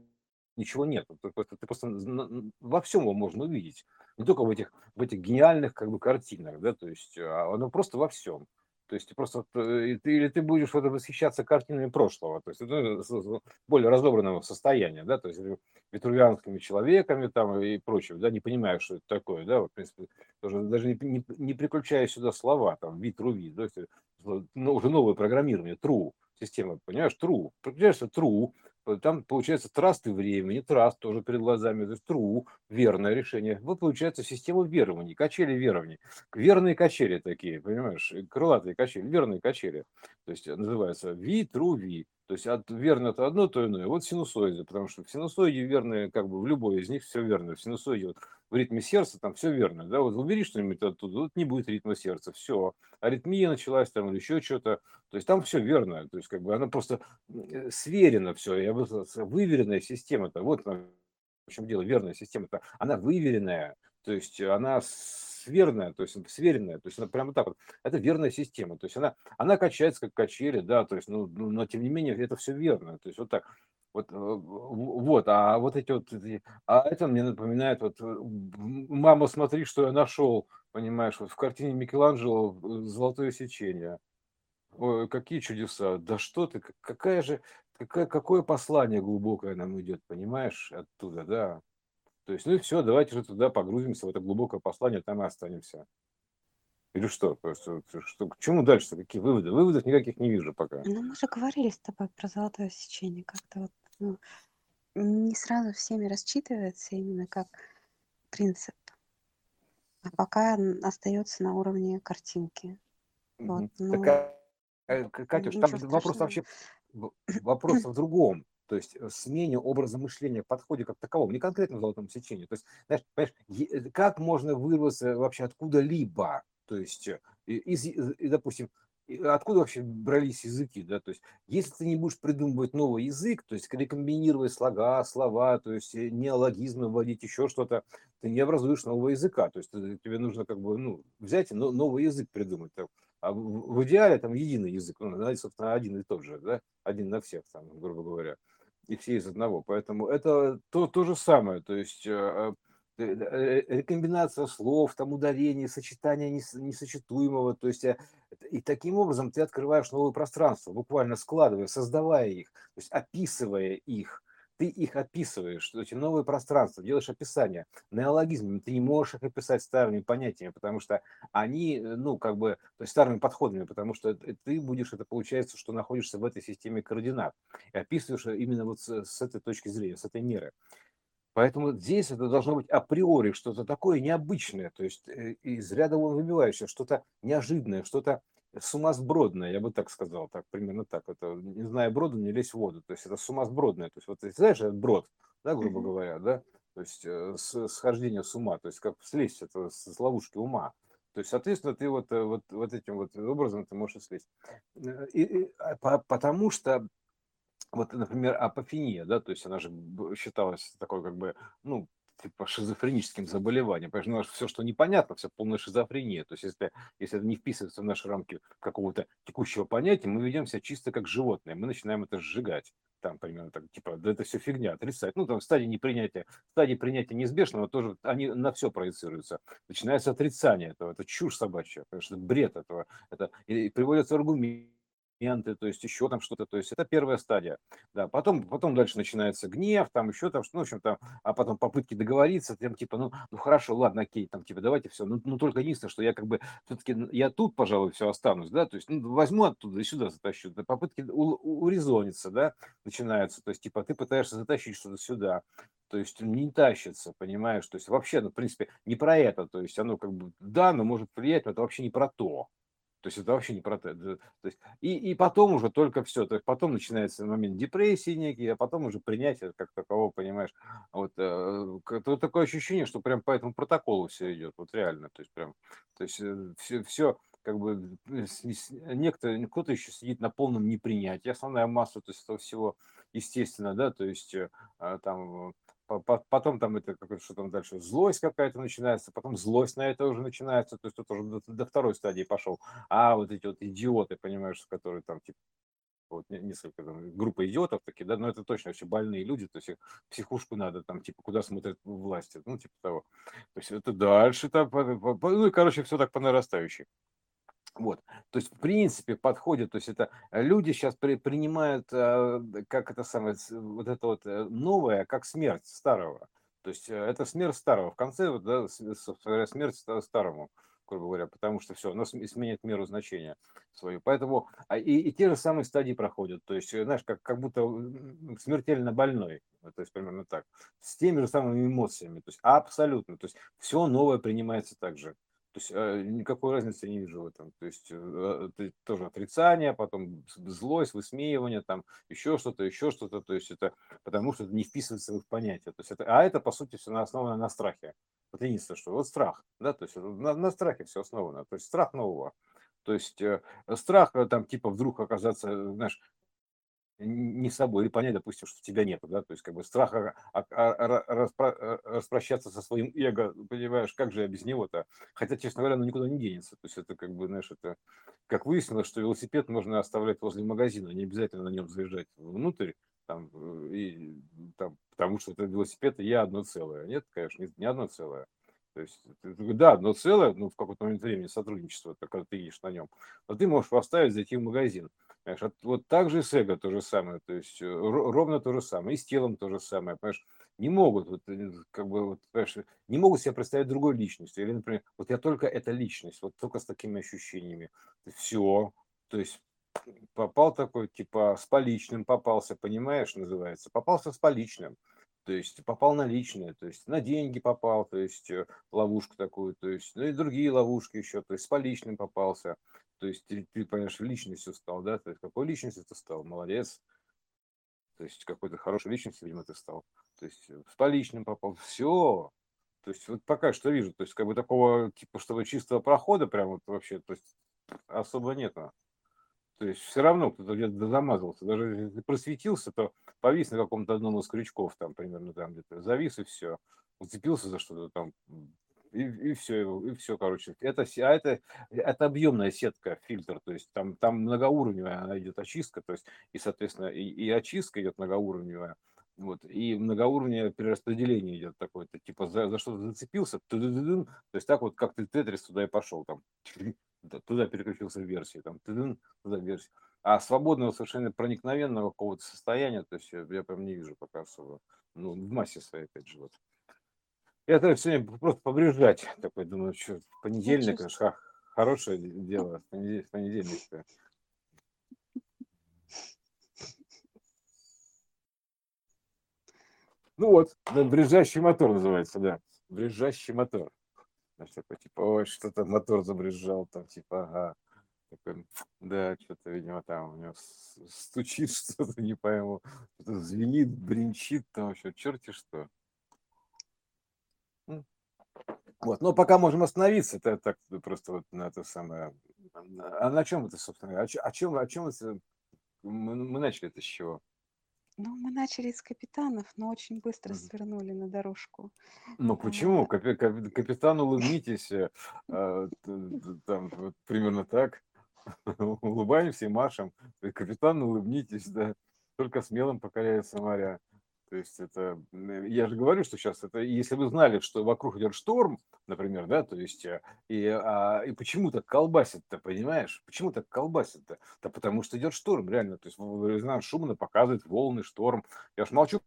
ничего нет. Ты просто, ты просто во всем его можно увидеть. Не только в этих, в этих гениальных как бы картинах, да, то есть а оно просто во всем. То есть просто э, ты, или ты будешь вот восхищаться картинами прошлого, то есть ну, более разобранного состояния, да, то есть витрувианскими человеками там и прочим, да, не понимаешь, что это такое, да, вот, в принципе, тоже даже не, не, не приключая сюда слова, там, витруви, да, ну, уже новое программирование, true система, понимаешь, true, понимаешь, true, там получается трасты времени, траст тоже перед глазами, то есть true, верное решение. Вот получается система верований, качели верований. Верные качели такие, понимаешь, крылатые качели, верные качели. То есть называется V, true, V. То есть от верно это одно, то иное. Вот синусоиды, потому что в синусоиде верные, как бы в любой из них все верно. В синусоиде вот в ритме сердца там все верно. Да, вот убери что-нибудь оттуда, вот не будет ритма сердца, все. Аритмия началась там или еще что-то. То есть там все верно. То есть как бы она просто э, сверена все. Я бы сказал, выверенная система-то. Вот в чем дело, верная система-то. Она выверенная. То есть она верная, то есть сверенная, то есть она прямо так вот, это верная система, то есть она, она качается как качели, да, то есть, ну, ну, но тем не менее это все верно, то есть вот так, вот, э, вот, а вот эти вот, а это мне напоминает, вот, э, мама, смотри, что я нашел, понимаешь, вот в картине Микеланджело э, «Золотое сечение». Ой, какие чудеса, да что ты, какая же, какое, какое послание глубокое нам идет, понимаешь, оттуда, да. То есть, ну и все, давайте же туда погрузимся, в это глубокое послание, там и останемся. Или что? Просто, что к чему дальше? Какие выводы? Выводов никаких не вижу пока. Ну, мы же говорили с тобой про золотое сечение. Как-то вот ну, не сразу всеми рассчитывается именно как принцип. А пока остается на уровне картинки. Вот, ну, так, а, Катюш, там вопрос вообще вопрос в другом то есть э, смене образа мышления, подходе как таковом, не конкретно в золотом сечении. То есть, знаешь, понимаешь, э, как можно вырваться вообще откуда-либо, то есть, э, из, из, допустим, откуда вообще брались языки, да, то есть если ты не будешь придумывать новый язык, то есть рекомбинировать слога, слова, то есть неологизмы вводить, еще что-то, ты не образуешь нового языка, то есть тебе нужно как бы, ну, взять и новый язык придумать, а в идеале там единый язык, ну, собственно, один и тот же, да, один на всех, там, грубо говоря, и все из одного, поэтому это то, то же самое, то есть а, Э, э, рекомбинация слов, там ударение, сочетание несочетуемого, то есть э, и таким образом ты открываешь новое пространство, буквально складывая, создавая их, то есть описывая их, ты их описываешь, что эти новые пространства, делаешь описание. Неологизмами ты не можешь их описать старыми понятиями, потому что они, ну, как бы, то есть старыми подходами, потому что ты будешь, это получается, что находишься в этой системе координат и описываешь именно вот с, с этой точки зрения, с этой меры. Поэтому здесь это должно быть априори что-то такое необычное, то есть э, из ряда вон выбивающее, что-то неожиданное, что-то сумасбродное, я бы так сказал, так примерно так. Это не знаю брода, не лезь в воду. То есть это сумасбродное. То есть вот знаешь, это брод, да, грубо говоря, да, то есть э, с, схождение с ума, то есть как слезть это с ловушки ума. То есть, соответственно, ты вот, э, вот, вот этим вот образом ты можешь слезть. И, и, а, по, потому что вот, например, апофения, да, то есть она же считалась такой как бы, ну, типа шизофреническим заболеванием. Потому что все, что непонятно, все полная шизофрения. То есть если, если это не вписывается в наши рамки какого-то текущего понятия, мы ведем себя чисто как животное. Мы начинаем это сжигать. Там примерно так, типа, да это все фигня, отрицать. Ну, там стадии непринятия, стадии принятия неизбежного тоже, они на все проецируются. Начинается отрицание этого, это чушь собачья, потому что бред этого. Это, и приводятся аргументы моменты, то есть еще там что-то, то есть это первая стадия, да, потом, потом дальше начинается гнев, там еще там, ну, в общем, там, а потом попытки договориться, там, типа, ну, ну, хорошо, ладно, окей, там, типа, давайте все, ну, ну только единственное, что я как бы, все-таки, я тут, пожалуй, все останусь, да, то есть, ну, возьму оттуда и сюда затащу, да, попытки урезониться, да, начинаются, то есть, типа, ты пытаешься затащить что-то сюда, то есть не тащится, понимаешь, то есть вообще, ну, в принципе, не про это, то есть оно как бы, да, но может влиять, но это вообще не про то, то есть это вообще не про то. есть, и, и потом уже только все. То есть потом начинается момент депрессии некий, а потом уже принятие как такового, понимаешь. Вот, э, вот такое ощущение, что прям по этому протоколу все идет. Вот реально. То есть прям, то есть все, э, все как бы э, некто, кто-то еще сидит на полном непринятии. Основная масса то есть этого всего, естественно, да, то есть а, там потом там это что там дальше, злость какая-то начинается, потом злость на это уже начинается, то есть тут уже до, до второй стадии пошел. А вот эти вот идиоты, понимаешь, которые там типа вот несколько там, группа идиотов такие, да, но это точно вообще больные люди, то есть их психушку надо там, типа, куда смотрят власти, ну, типа того. То есть это дальше, там, ну, и, короче, все так по нарастающей. Вот, то есть, в принципе, подходит, то есть это э, люди сейчас при, принимают, э, как это самое, вот это вот э, новое, как смерть старого. То есть это смерть старого. В конце, да, смерть старому, грубо говоря, потому что все, оно сменяет меру значения свою. Поэтому а, и, и те же самые стадии проходят. То есть, знаешь, как, как будто смертельно больной. То есть примерно так. С теми же самыми эмоциями. То есть абсолютно. То есть все новое принимается так же. То есть э, никакой разницы не вижу в этом. То есть э, э тоже отрицание, потом злость, высмеивание, там еще что-то, еще что-то. То есть это потому что это не вписывается в их понятие. То есть это, а это по сути все основано на страхе. Вот единственное, что вот страх, да, то есть на, на страхе все основано. То есть страх нового. То есть страх там типа вдруг оказаться, знаешь, не собой, или понять, допустим, что тебя нет, да, то есть как бы страх распрощаться со своим эго, понимаешь, как же я без него-то, хотя, честно говоря, ну никуда не денется, то есть это как бы, знаешь, это, как выяснилось, что велосипед можно оставлять возле магазина, не обязательно на нем заезжать внутрь, там, и, там, потому что это велосипед, и я одно целое, нет, конечно, не, одно целое, то есть, да, одно целое, ну, в какой-то момент времени сотрудничество, когда ты едешь на нем, но ты можешь поставить, зайти в магазин, Понимаешь, вот так же с эго то же самое, то есть э, ровно то же самое, и с телом то же самое, понимаешь, не могут, вот, э, как бы, вот, понимаешь, не могут себе представить другой личностью, или, например, вот я только эта личность, вот только с такими ощущениями, все, то есть попал такой, типа, с поличным попался, понимаешь, называется, попался с поличным, то есть попал на личное, то есть на деньги попал, то есть э, ловушку такую, то есть, ну и другие ловушки еще, то есть с поличным попался, то есть ты, ты понимаешь, личностью стал, да? То есть какой личностью ты стал? Молодец. То есть какой-то хорошей личностью, видимо, ты стал. То есть с поличным попал. Все. То есть вот пока что вижу. То есть как бы такого, типа, чтобы чистого прохода прям вот вообще, то есть особо нет. То есть все равно кто-то где-то замазался. Даже если просветился, то повис на каком-то одном из крючков, там примерно там где-то завис и все. Уцепился за что-то там, и, и все, и все, короче. Это, а это, это объемная сетка, фильтр, то есть там, там многоуровневая она идет очистка, то есть, и, соответственно, и, и очистка идет многоуровневая, вот, и многоуровневое перераспределение идет такое, то типа за, за что-то зацепился, то есть так вот, как ты тетрис туда и пошел, там, туда переключился в версии, там, туда версии. А свободного совершенно проникновенного какого-то состояния, то есть я, я прям не вижу пока особо, ну, в массе своей, опять же, вот. Я тогда сегодня просто побрежать такой, думаю, что понедельник, конечно, хорошее дело, понедельник, понедельник. Ну вот, да, брежащий мотор называется, да. Брежащий мотор. Значит, такой, типа, ой, что-то мотор забрежал, там, типа, ага. Такой, да, что-то, видимо, там у него стучит что-то, не пойму. Что-то звенит, бринчит, там вообще, черти что. Вот, но пока можем остановиться, это так просто вот на это самое. А на чем это, собственно, о, чем, о чем это мы, мы начали это с чего? Ну, мы начали с капитанов, но очень быстро свернули на дорожку. Ну почему? Капи- капи- Капитан, улыбнитесь, э, э, там вот примерно так. Улыбаемся и машем. Капитан, улыбнитесь, да. Только смелым покоряется моря. То есть это, я же говорю, что сейчас это, если вы знали, что вокруг идет шторм, например, да, то есть, э, и, а, и почему так колбасит-то, понимаешь? Почему так колбасит-то? Да потому что идет шторм, реально, то есть резонанс Шумана показывает волны, шторм. Я уж молчу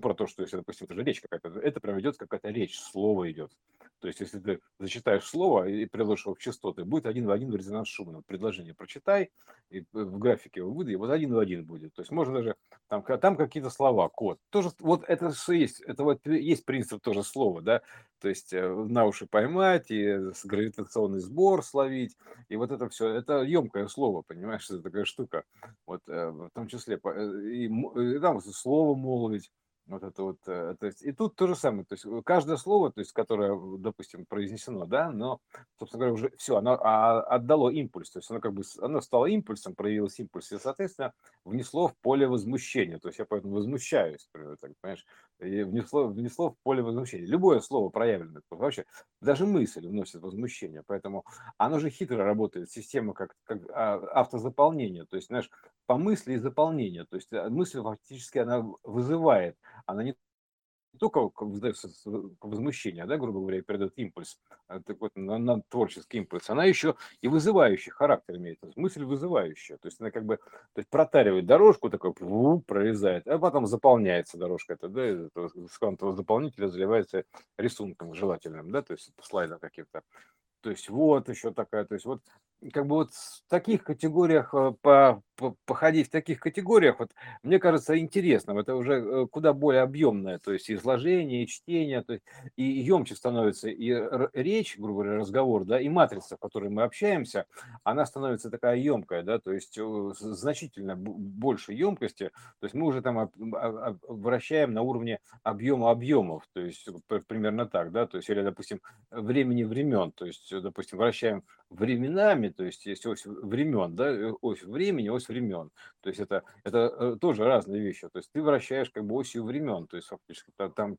про то, что если, допустим, это же речь какая-то, это прям идет какая-то речь, слово идет. То есть, если ты зачитаешь слово и приложишь его в частоты, будет один в один в резонанс Шумана. Предложение прочитай, и в графике его выдай, вот один в один будет. То есть, можно даже, там, там какие-то слова, код. Тоже, вот это что есть, это вот есть принцип тоже слова, да, то есть э, на уши поймать, и гравитационный сбор словить, и вот это все, это емкое слово, понимаешь, это такая штука, вот э, в том числе, э, и, и там слово молвить, вот это вот, э, то есть, и тут то же самое, то есть каждое слово, то есть, которое, допустим, произнесено, да, но, собственно говоря, уже все, оно а, отдало импульс, то есть оно как бы, оно стало импульсом, проявилось импульс, и, соответственно, внесло в поле возмущения, то есть я поэтому возмущаюсь, так, понимаешь, и внесло, внесло в поле возмущения. Любое слово проявленное, вообще, даже мысль вносит возмущение, поэтому оно же хитро работает, система как, как а, автозаполнение, то есть, знаешь, по мысли и заполнение, то есть э, мысль фактически она вызывает она не только возмущение, да, грубо говоря, передает импульс, а так вот, на, на творческий импульс, она еще и вызывающий характер имеет, мысль вызывающая, то есть она как бы то есть протаривает дорожку, такой прорезает, а потом заполняется дорожка, это, да, из этого, с квантового заполнителя заливается рисунком желательным, да, то есть слайдом каким-то. То есть вот еще такая, то есть вот как бы вот в таких категориях, э, по, по, походить в таких категориях, вот мне кажется интересным. Это уже э, куда более объемное, то есть изложение, и чтение, то есть и емче становится и речь, грубо говоря, разговор, да, и матрица, в которой мы общаемся, она становится такая емкая, да, то есть э, значительно больше емкости, то есть мы уже там вращаем на уровне объема объемов, то есть примерно так, да, то есть или, допустим, времени времен, то есть, допустим, вращаем временами, то есть есть ось времен, да, э, ось времени, ось времен. То есть это, это э, тоже разные вещи. То есть ты вращаешь как бы осью времен, то есть фактически там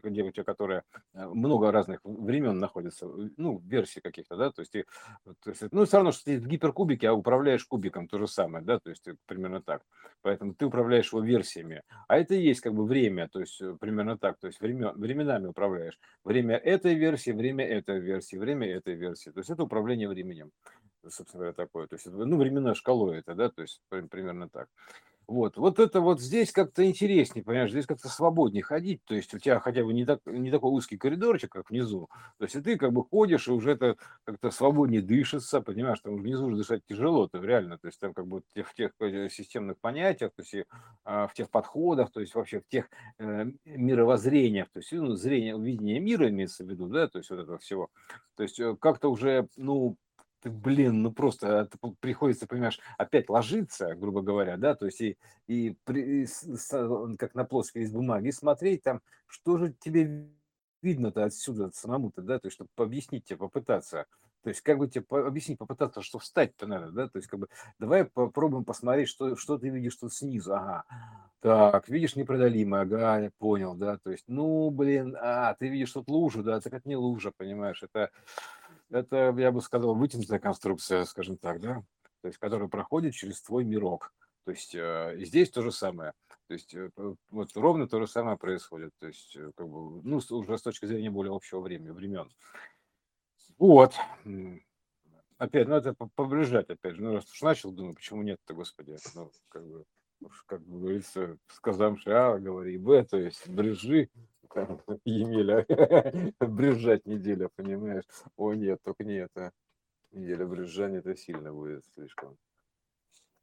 девочка, которая э, много разных времен находится, ну, версий каких-то, да, то есть, и, то есть ну, все равно, что ты в гиперкубике, а управляешь кубиком, то же самое, да, то есть примерно так. Поэтому ты управляешь его версиями, а это и есть как бы время, то есть примерно так, то есть времен, временами управляешь. Время этой версии, время этой версии, время этой версии, то есть это управление временем, собственно говоря, такое, то есть, ну, временной шкалой это, да, то есть примерно так. Вот, вот это вот здесь как-то интереснее, понимаешь, здесь как-то свободнее ходить, то есть у тебя хотя бы не, так, не такой узкий коридорчик, как внизу, то есть и ты как бы ходишь, и уже это как-то свободнее дышится, понимаешь, там внизу уже дышать тяжело, то реально, то есть там как бы в тех, э, системных понятиях, то есть и, а, в тех подходах, то есть вообще в тех э, мировоззрениях, то есть ну, зрение, видение мира имеется в виду, да, то есть вот этого всего, то есть э, как-то уже, ну, ты, блин, ну просто это приходится, понимаешь, опять ложиться, грубо говоря, да, то есть и, и, при, и с, как на плоской из бумаги, смотреть там, что же тебе видно-то отсюда самому-то, да, то есть, чтобы объяснить тебе, попытаться. То есть, как бы тебе по- объяснить, попытаться, что встать-то надо, да, то есть, как бы, давай попробуем посмотреть, что, что ты видишь тут снизу, ага. Так, видишь непреодолимое, ага, я понял, да, то есть, ну, блин, а, ты видишь тут лужу, да, так это не лужа, понимаешь, это, это, я бы сказал, вытянутая конструкция, скажем так, да, то есть, которая проходит через твой мирок. То есть, э, здесь то же самое. То есть, э, вот ровно то же самое происходит. То есть, э, как бы, ну, уже с точки зрения более общего времени, времен. Вот. Опять, ну, это поближать, опять же. Ну, раз уж начал, думаю, почему нет-то, господи. Ну, как бы, как говорится, сказавши А, говори Б, то есть, брежи, Емеля, брежать неделя, понимаешь? О, нет, только не это. Неделя брюзжания это сильно будет слишком.